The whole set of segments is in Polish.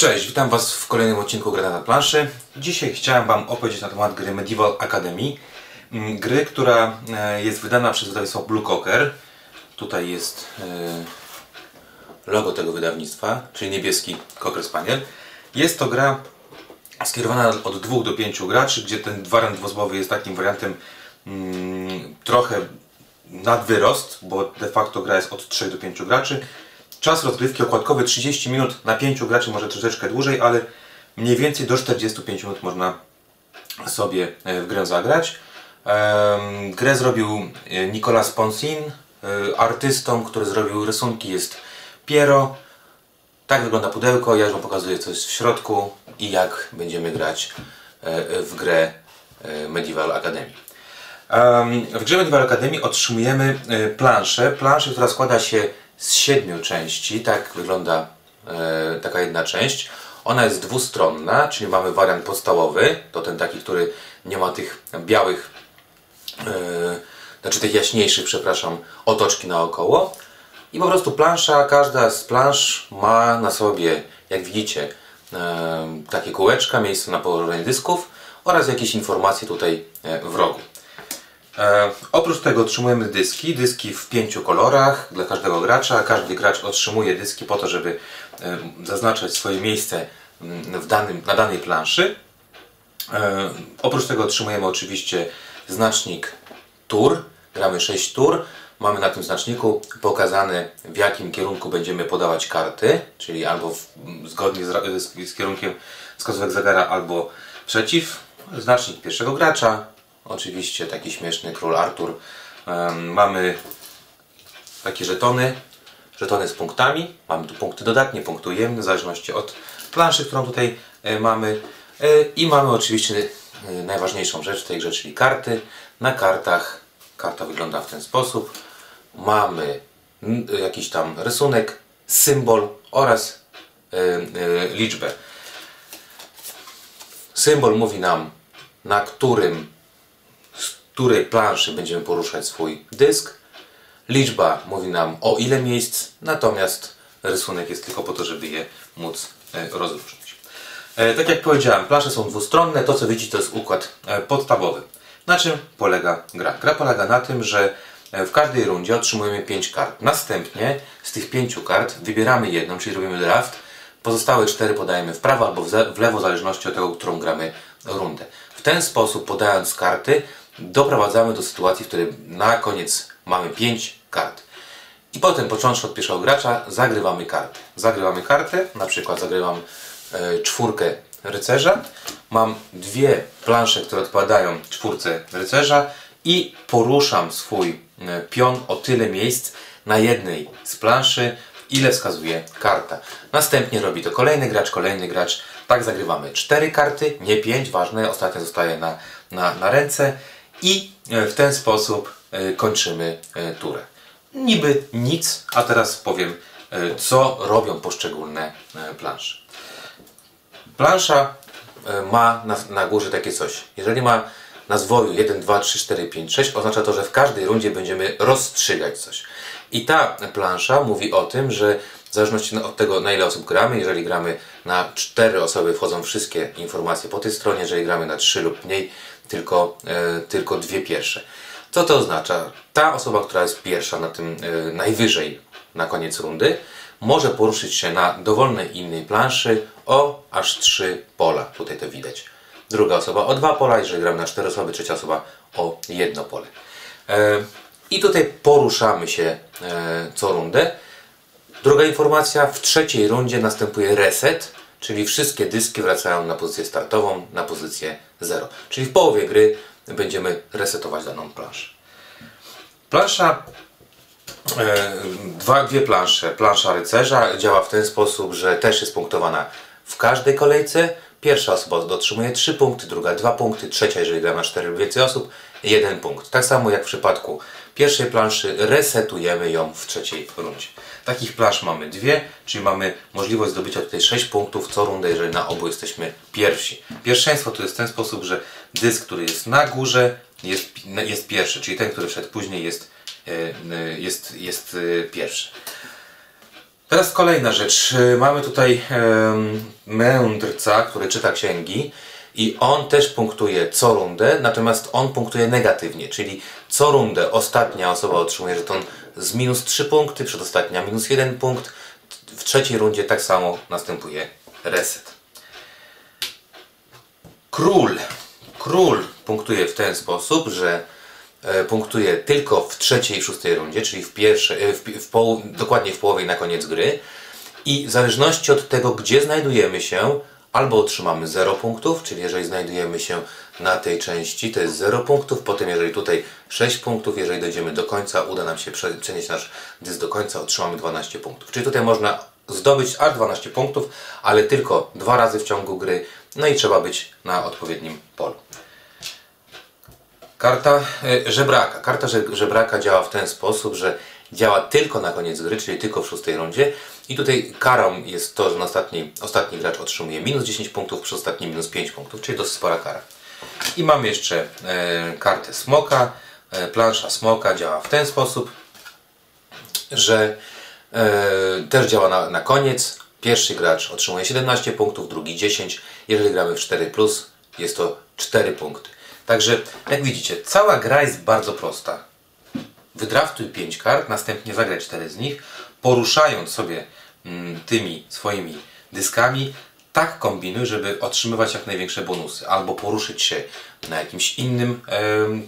Cześć, witam Was w kolejnym odcinku Gra na planszy. Dzisiaj chciałem Wam opowiedzieć na temat gry Medieval Academy. Mm, Gry, która e, jest wydana przez wydawnictwo Blue Cocker. Tutaj jest e, logo tego wydawnictwa, czyli niebieski Cocker Spaniel. Jest to gra skierowana od 2 do 5 graczy, gdzie ten wariant dwuosobowy jest takim wariantem mm, trochę nad wyrost, bo de facto gra jest od 3 do 5 graczy. Czas rozgrywki okładkowy 30 minut, na 5 graczy może troszeczkę dłużej, ale mniej więcej do 45 minut można sobie e, w grę zagrać. Grę zrobił e, Nicolas Ponsin. E, Artystą, który zrobił rysunki jest Piero. Tak wygląda pudełko, ja już Wam pokazuję co jest w środku i jak będziemy grać w grę Medieval Academy. Em, W grze Medieval Academy otrzymujemy planszę. Planszę, która składa się z siedmiu części. Tak wygląda e, taka jedna część. Ona jest dwustronna, czyli mamy wariant podstawowy, to ten taki, który nie ma tych białych, e, znaczy tych jaśniejszych, przepraszam, otoczki naokoło. I po prostu plansza, każda z plansz ma na sobie, jak widzicie, e, takie kółeczka, miejsce na położenie dysków oraz jakieś informacje tutaj e, w rogu. E, oprócz tego otrzymujemy dyski, dyski w pięciu kolorach dla każdego gracza. Każdy gracz otrzymuje dyski po to, żeby e, zaznaczać swoje miejsce mm, w danym, na danej planszy. E, oprócz tego otrzymujemy oczywiście znacznik tur. Gramy 6 tur. Mamy na tym znaczniku pokazane w jakim kierunku będziemy podawać karty, czyli albo w, zgodnie z, z, z kierunkiem wskazówek zegara, albo przeciw. Znacznik pierwszego gracza, oczywiście taki śmieszny król Artur. Mamy takie żetony, żetony z punktami. Mamy tu punkty dodatnie, punkty ujemne, w zależności od planszy, którą tutaj e, mamy. E, I mamy oczywiście e, najważniejszą rzecz w tej grze, czyli karty. Na kartach karta wygląda w ten sposób. Mamy jakiś tam rysunek, symbol oraz liczbę. Symbol mówi nam, na którym z której planszy będziemy poruszać swój dysk. Liczba mówi nam o ile miejsc, natomiast rysunek jest tylko po to, żeby je móc e, rozróżnić. E, Tak jak powiedziałem, plansze są dwustronne. To co widzicie to jest układ e, podstawowy. Na czym polega gra? Gra polega na tym, że w każdej rundzie otrzymujemy 5 kart. Następnie z tych 5 kart wybieramy jedną, czyli robimy draft. Pozostałe 4 podajemy w prawo albo w lewo, w zależności od tego, którą gramy rundę. W ten sposób, podając karty, doprowadzamy do sytuacji, w której na koniec mamy 5 kart. I potem, począwszy od pierwszego gracza, zagrywamy kartę. Zagrywamy kartę, na przykład zagrywam e, czwórkę rycerza. Mam dwie plansze, które odpowiadają czwórce rycerza i poruszam swój e, pion o tyle miejsc na jednej z planszy, ile wskazuje karta. Następnie robi to kolejny gracz, kolejny gracz. Tak zagrywamy cztery karty, nie pięć, ważne, ostatnia zostaje na, na, na ręce i e, w ten sposób e, kończymy e, turę. Niby nic, a teraz powiem, co robią poszczególne plansze. Plansza ma na, na górze takie coś. Jeżeli ma na zwoju 1, 2, 3, 4, 5, 6, oznacza to, że w każdej rundzie będziemy rozstrzygać coś. I ta plansza mówi o tym, że w zależności od tego, na ile osób gramy, jeżeli gramy na 4 osoby, wchodzą wszystkie informacje po tej stronie, jeżeli gramy na 3 lub mniej, tylko, e, tylko dwie pierwsze. Co to oznacza? Ta osoba, która jest pierwsza na tym e, najwyżej na koniec rundy, może poruszyć się na dowolnej innej planszy o aż 3 pola. Tutaj to widać. Druga osoba o dwa pola, jeżeli gramy na 4 osoby, trzecia osoba o jedno pole. E, I tutaj poruszamy się co rundę. Druga informacja, w trzeciej rundzie następuje reset, czyli wszystkie dyski wracają na pozycję startową, na pozycję 0. Czyli w połowie gry będziemy resetować daną planszę. Plansza E, dwa, dwie plansze. Plansza rycerza działa w ten sposób, że też jest punktowana w każdej kolejce. Pierwsza osoba otrzymuje 3 punkty, druga 2 punkty, trzecia, jeżeli gra na 4 lub więcej osób, 1 punkt. Tak samo jak w przypadku pierwszej planszy, resetujemy ją w trzeciej rundzie. Takich plansz mamy dwie, czyli mamy możliwość zdobycia tutaj 6 punktów co rundę, jeżeli na obu jesteśmy pierwsi. Pierwszeństwo to jest w ten sposób, że dysk, który jest na górze, jest, jest pierwszy, czyli ten, który wszedł później jest, e, jest, jest e, pierwszy. Teraz kolejna rzecz. Mamy tutaj mędrca, który czyta księgi i on też punktuje co rundę, natomiast on punktuje negatywnie, czyli co rundę ostatnia osoba otrzymuje żeton z minus 3 punkty, przedostatnia minus 1 punkt. W trzeciej rundzie tak samo następuje reset. Król. Król punktuje w ten sposób, że e, punktuje tylko w trzeciej i szóstej rundzie, czyli w pierwszej, e, w, w dokładnie w połowie na koniec gry. I w zależności od tego, gdzie znajdujemy się, albo otrzymamy 0 punktów, czyli jeżeli znajdujemy się na tej części, to jest 0 punktów, potem jeżeli tutaj 6 punktów, jeżeli dojdziemy do końca, uda nam się prze- przenieść nasz dysk do końca, otrzymamy 12 punktów. Czyli tutaj można zdobyć aż 12 punktów, ale tylko dwa razy w ciągu gry, no i trzeba być na odpowiednim polu. Karta e, żebraka. Karta że- żebraka działa w ten sposób, że działa tylko na koniec gry, czyli tylko w szóstej rundzie. I tutaj karą jest to, że ostatni, ostatni gracz otrzymuje minus 10 punktów, przy ostatnim minus 5 punktów, czyli dosyć spora kara. I mamy jeszcze e, kartę smoka. E, plansza smoka działa w ten sposób, że e, też działa na, na koniec. Pierwszy gracz otrzymuje 17 punktów, drugi 10. Jeżeli gramy w 4, jest to 4 punkty. Także, jak widzicie, cała gra jest bardzo prosta. Wydraftuj 5 kart, następnie zagraj 4 z nich, poruszając sobie mm, tymi swoimi dyskami. Tak kombinuj, żeby otrzymywać jak największe bonusy, albo poruszyć się na jakimś innym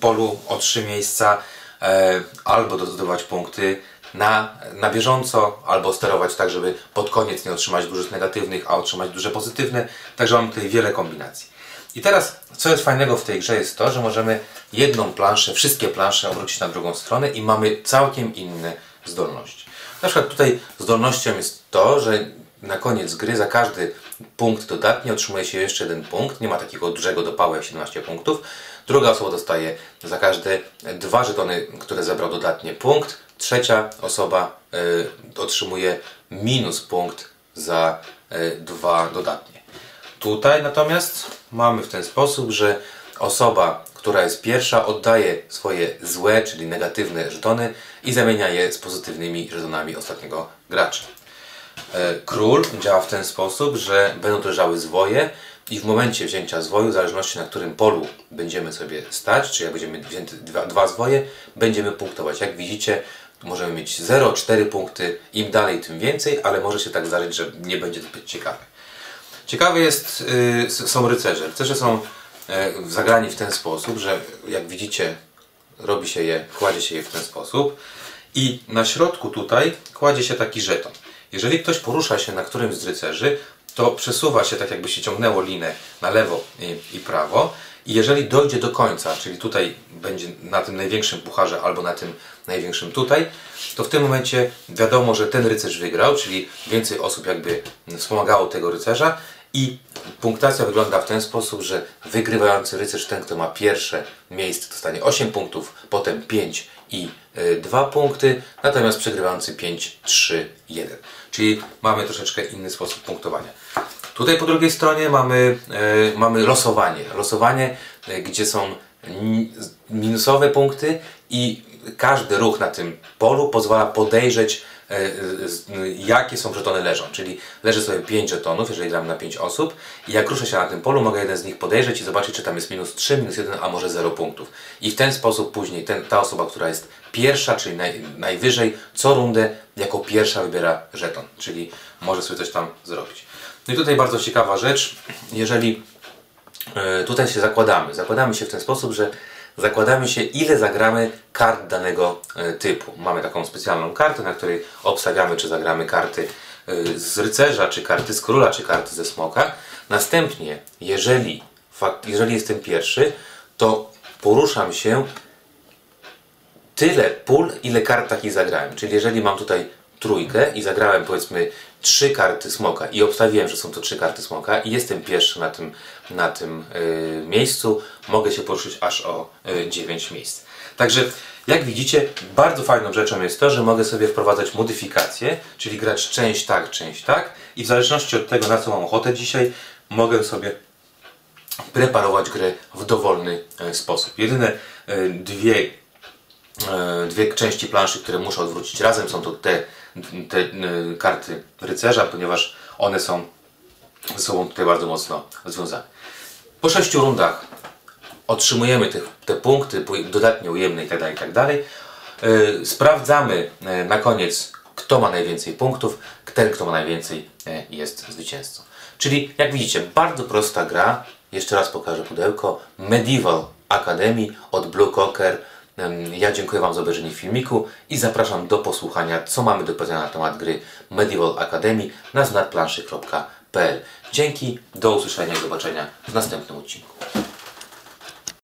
polu o 3 miejsca, e, albo zdobywać punkty na, na bieżąco, albo sterować tak, żeby pod koniec nie otrzymać dużych negatywnych, a otrzymać duże pozytywne. Także mamy tutaj wiele kombinacji. I teraz, co jest fajnego w tej grze, jest to, że możemy jedną planszę, wszystkie plansze obrócić na drugą stronę i mamy całkiem inne zdolności. Na przykład tutaj zdolnością jest to, że na koniec gry za każdy punkt dodatni otrzymuje się jeszcze jeden punkt. Nie ma takiego dużego dopału jak 17 punktów. Druga osoba dostaje za każde dwa żetony, które zebrał dodatnie punkt. Trzecia osoba y, otrzymuje minus punkt za y, dwa dodatnie. Tutaj natomiast mamy w ten sposób, że osoba, która jest pierwsza, oddaje swoje złe, czyli negatywne żetony i zamienia je z pozytywnymi żetonami ostatniego gracza. E, Król działa w ten sposób, że będą leżały zwoje i w momencie wzięcia zwoju, w zależności na którym polu będziemy sobie stać, czy jak będziemy wzięty dwa, dwa zwoje, będziemy punktować. Jak widzicie, możemy mieć 0, 4 punkty, im dalej tym więcej, ale może się tak zdarzyć, że nie będzie to zbyt ciekawe. Ciekawe jest, y, są rycerze. Rycerze są e, zagrani w ten sposób, że jak widzicie, robi się je, kładzie się je w ten sposób i na środku tutaj kładzie się taki żeton. Jeżeli ktoś porusza się na którymś z rycerzy, to przesuwa się tak jakby się ciągnęło linę na lewo i, i prawo i jeżeli dojdzie do końca, czyli tutaj będzie na tym największym pucharze albo na tym największym tutaj, to w tym momencie wiadomo, że ten rycerz wygrał, czyli więcej osób jakby wspomagało tego rycerza i punktacja wygląda w ten sposób, że wygrywający rycerz, ten kto ma pierwsze miejsce dostanie 8 punktów, potem 5 i 2 punkty, natomiast przegrywający 5, 3, 1. Czyli mamy troszeczkę inny sposób punktowania. Tutaj po drugiej stronie mamy, e, mamy losowanie. Losowanie, e, gdzie są minusowe punkty i każdy ruch na tym polu pozwala podejrzeć, e, e, jakie są żetony leżą. Czyli leży sobie 5 żetonów, jeżeli gram na 5 osób i jak ruszę się na tym polu, mogę jeden z nich podejrzeć i zobaczyć, czy tam jest minus 3, minus 1, a może 0 punktów. I w ten sposób później ten, ta osoba, która jest pierwsza, czyli naj, najwyżej, co rundę jako pierwsza wybiera żeton. Czyli może sobie coś tam zrobić. No i tutaj bardzo ciekawa rzecz, jeżeli e, tutaj się zakładamy. Zakładamy się w ten sposób, że zakładamy się ile zagramy kart danego e, typu. Mamy taką specjalną kartę, na której obstawiamy czy zagramy karty e, z rycerza, czy karty z króla, czy karty ze smoka. Następnie, jeżeli, jeżeli jestem pierwszy, to poruszam się tyle pól, ile kart takich zagrałem. Czyli jeżeli mam tutaj trójkę i zagrałem powiedzmy trzy karty smoka i obstawiłem, że są to trzy karty smoka i jestem pierwszy na tym, na tym y, miejscu, mogę się poruszyć aż o y, 9 miejsc. Także jak widzicie, bardzo fajną rzeczą jest to, że mogę sobie wprowadzać modyfikacje, czyli grać część tak, część tak i w zależności od tego, na co mam ochotę dzisiaj, mogę sobie preparować grę w dowolny e, sposób. Jedyne e, dwie, e, dwie części planszy, które muszę odwrócić razem, są to te te y, karty rycerza, ponieważ one są ze sobą tutaj bardzo mocno związane. Po sześciu rundach otrzymujemy te, te punkty pu- dodatnie ujemne itd. itd. Yy, sprawdzamy yy, na koniec, kto ma najwięcej punktów. Ten, kto ma najwięcej, jest zwycięzcą. Czyli, jak widzicie, bardzo prosta gra. Jeszcze raz pokażę pudełko. Medieval Academy od Blue Cocker. Ja dziękuję Wam za obejrzenie filmiku i zapraszam do posłuchania, co mamy do powiedzenia na temat gry Medieval Academy na znadplanszy.pl. Dzięki, do usłyszenia i zobaczenia w następnym odcinku.